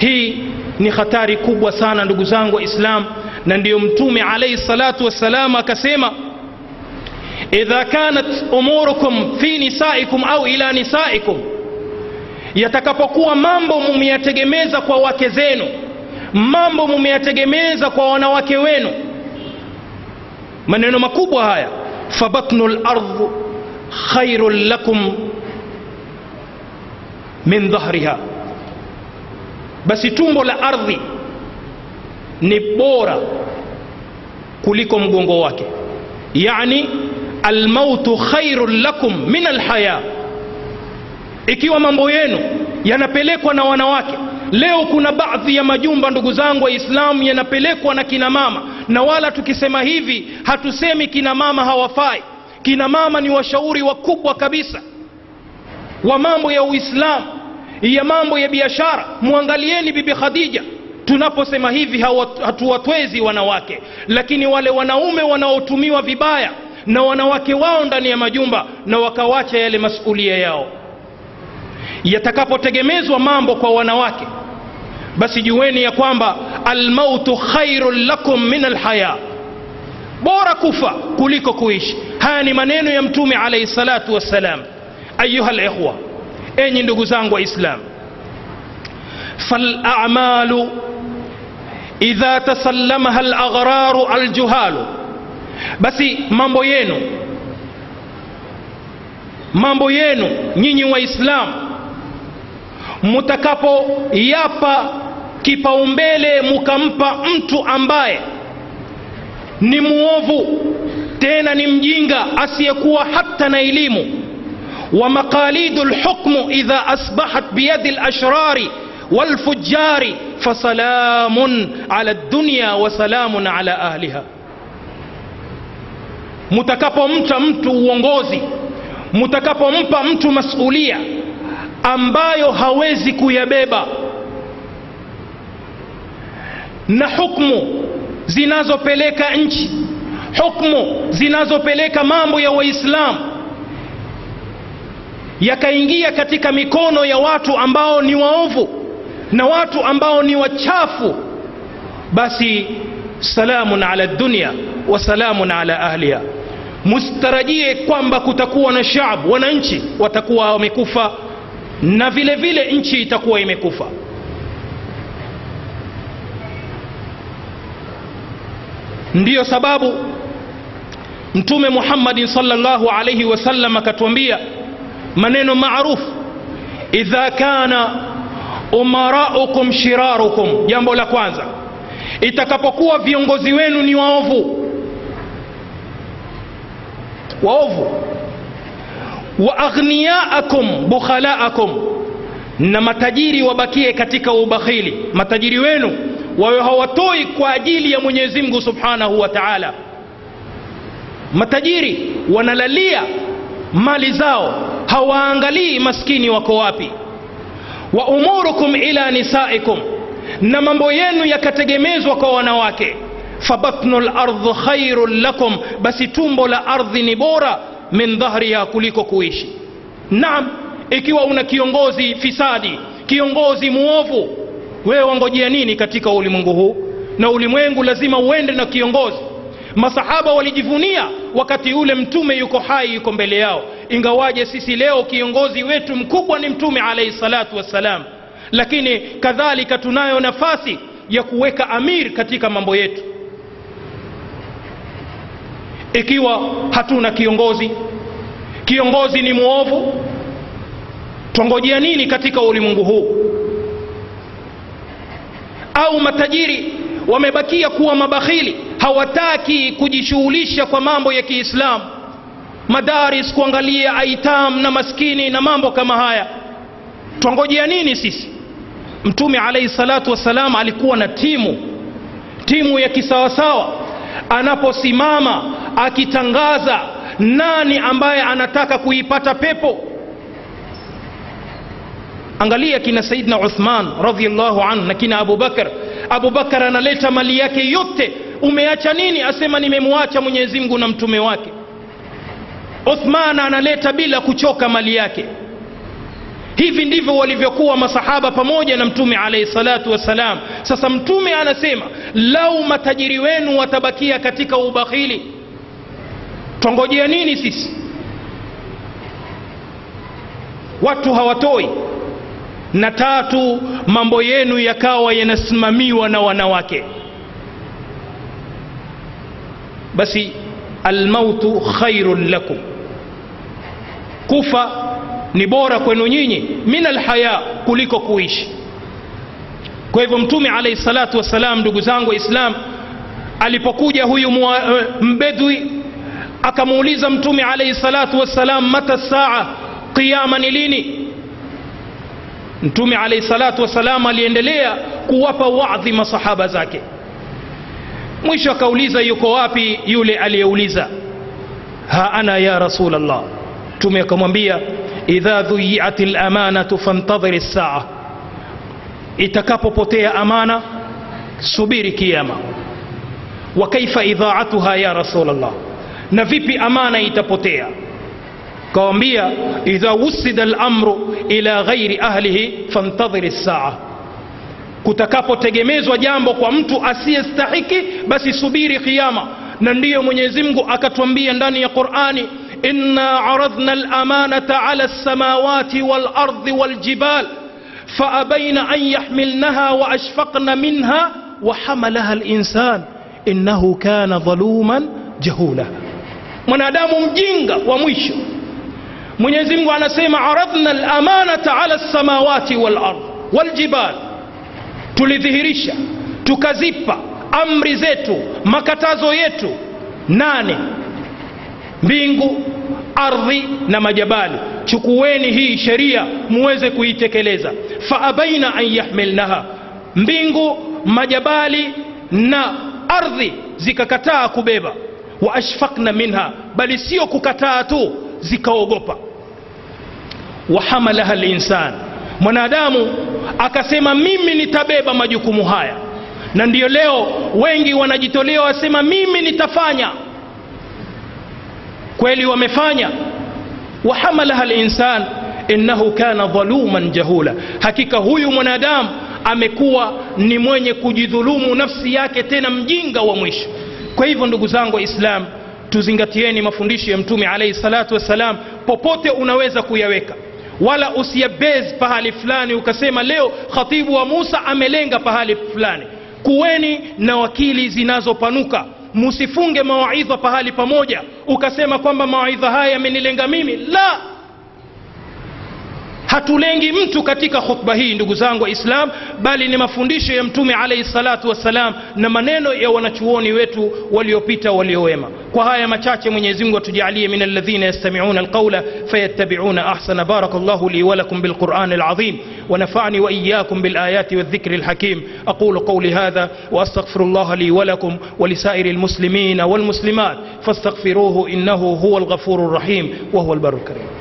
hii ni hatari kubwa sana ndugu zangu waislam na ndiyo mtume alaihi salatu wassalam akasema idha kanat umurukum fi nisaikum au ila nisaikum yatakapokuwa mambo mumeyategemeza kwa wake zenu mambo mumeyategemeza kwa wanawake wenu. Maneno makubwa haya fabatnu lardh khairun lakum min dhahriha basi tumbo la ardhi ni bora kuliko mgongo wake. Yani almautu khairun lakum min alhaya. Ikiwa mambo yenu yanapelekwa na wanawake leo kuna baadhi ya majumba ndugu zangu waislamu yanapelekwa na kina mama. Na wala tukisema hivi hatusemi kina mama hawafai. Kina mama ni washauri wakubwa kabisa wa mambo ya uislamu ya mambo ya biashara. Mwangalieni bibi khadija. Tunaposema hivi hatuwatwezi wanawake lakini wale wanaume wanaotumiwa vibaya na wanawake wao ndani ya majumba na wakawacha yale masulia yao. Yatakapotegemezwa mambo kwa wanawake basi jueni ya kwamba almautu khairun lakum min alhaya. Bora kufa kuliko kuishi. Haya ni maneno ya mtume alaihi salatu wassalam. Ayuha likhwa enyi ndugu zangu waislam falamalu idha tasallamaha laghraru aljuhalu basi mambo yenu mambo yenu nyinyi waislamu mutakapoyapa kipaumbele mukampa mtu ambaye ni muovu tena ni mjinga asiyekuwa hata na elimu wa maqalidu lhukmu idha asbahat biyadi lashrari walfujari fasalamun ala dunya wa salamun ala ahliha mutakapomta mtu uongozi mutakapompa mtu masulia ambayo hawezi kuyabeba. Na hukmu zinazopeleka nchi hukmu zinazopeleka mambo ya waislamu yakaingia katika mikono ya watu ambao ni waovu na watu ambao ni wachafu. Basi salamun ala dunia wa salamun ala ahliha. Mustarajie kwamba kutakuwa na shaabu wananchi watakuwa wamekufa na vile vile nchi itakuwa imekufa. Ndiyo sababu mtume muhammadin salllahu alaihi wasallam akatuambia maneno maarufu. Idha kana umaraukum shirarukum jambo la kwanza. Itakapokuwa viongozi wenu ni waovu. Waovu. Wa aghniyaakum bukhalaakum na matajiri wabakie katika ubakhili. Matajiri wenu wawe hawatoi kwa ajili ya mwenyezi mungu subhanahu wa taala. Matajiri wanalalia mali zao hawaangalii maskini wako wapi? Wa umurukum ila nisaikum na mambo yenu yakategemezwa kwa wanawake. Fabatnu lardh khairun lakum basi tumbo la ardhi ni bora min dhahriha kuliko kuishi. Naam ikiwa una kiongozi fisadi kiongozi muovu wewe wangojea nini katika ulimwengu huu? Na ulimwengu lazima uende na kiongozi. Masahaba walijivunia wakati ule mtume yuko hai yuko mbele yao ingawaje sisi leo kiongozi wetu mkubwa ni mtume alaihi salatu wassalam lakini kadhalika tunayo nafasi ya kuweka amir katika mambo yetu. Ikiwa hatuna kiongozi kiongozi ni mwovu twangojea nini katika ulimwengu huu? Au matajiri wamebakia kuwa mabakhili hawataki kujishughulisha kwa mambo ya kiislamu madaris kuangalia aitam na maskini na mambo kama haya. Twangojea nini sisi? Mtume alaihi salatu wassalam alikuwa na timu. Timu ya kisawasawa. Anaposimama akitangaza nani ambaye anataka kuipata pepo. Angalia kina saidna uthman radiallahu anhu na kina abubakar abubakar analeta mali yake yote. Umeacha nini? Asema nimemwacha mwenyezi mungu na mtume wake uthman analeta bila kuchoka mali yake. Hivi ndivyo walivyokuwa masahaba pamoja na mtume alaihi salatu wassalam. Sasa mtume anasema lau matajiri wenu watabakia katika ubakhili twangojea nini sisi? Watu hawatoi. Na tatu mambo yenu yakawa yanasimamiwa na wanawake. Basi almautu khairun lakum kufa ni bora kwenu nyinyi min alhaya kuliko kuishi. Kwa hivyo mtume alaihi salatu wassalam ndugu zangu waislam alipokuja huyu mwa, uh, mbedwi akamuuliza mtume alaihi salatu wassalam mata saa qiama ni lini? Mtume alaihi salatu wassalam aliendelea kuwapa wadhi masahaba zake. Mwisho akauliza yuko wapi yule aliyeuliza? Ha ana ya rasul allah mtume akamwambia idha dhuyiat lamanatu fantadhiri saa itakapopotea amana subiri kiama wa kaifa idhaatuha ya rasul allah na vipi amana itapotea kawambia idha wusida lamru ila ghairi ahlihi fantadhiri saa kutakapotegemezwa jambo kwa mtu asiyestahiki basi subiri kiama na ndiyo mwenyezi mungu akatwambia ndani ya qurani إنا عرضنا الأمانة على السماوات والأرض والجبال فأبين أن يحملنها وأشفقن منها وحملها الإنسان. إنه كان ظلوما جهولا. من أدام جنغ ومش من يزنغ على سيما عرضنا الأمانة على السماوات والأرض والجبال تلذهرش تكذب أمر زيت مكتازو يتو ناني mbingu ardhi na majabali. Chukueni hii sheria muweze kuitekeleza. Faabaina an yahmilnaha. Mbingu majabali na ardhi zikakataa kubeba. Wa ashfakna minha. Bali sio kukataa tu zikaogopa. Wahamalaha linsan mwanadamu akasema mimi nitabeba majukumu haya. Na ndiyo leo wengi wanajitolea wasema mimi nitafanya kweli wamefanya. Wahamalaha linsan innahu kana dhaluman jahula. Hakika huyu mwanadamu amekuwa ni mwenye kujidhulumu nafsi yake tena mjinga wa mwisho. Kwa hivyo ndugu zangu waislam tuzingatieni mafundisho ya mtume alaihi salatu wassalam popote unaweza kuyaweka. Wala usiyabez pahali fulani ukasema leo khatibu wa musa amelenga pahali fulani. Kuweni na wakili zinazopanuka musifunge mawaidha pahali pamoja ukasema kwamba mawaidha haya yamenilenga mimi? La hatulengi mtu katika khutba hii ndugu zangu waislam bali ni mafundisho ya mtume alaihi salatu wassalam na maneno ya wanachuoni wetu waliopita waliowema kwa haya machache mwenyezi mungu atujalie min alladhina yastamiuna alqaula fayattabiuna ahsana baraka llahu li walakum bilquran alazim ونفعني وإياكم بالآيات والذكر الحكيم أقول قولي هذا وأستغفر الله لي ولكم ولسائر المسلمين والمسلمات فاستغفروه إنه هو الغفور الرحيم وهو البر الكريم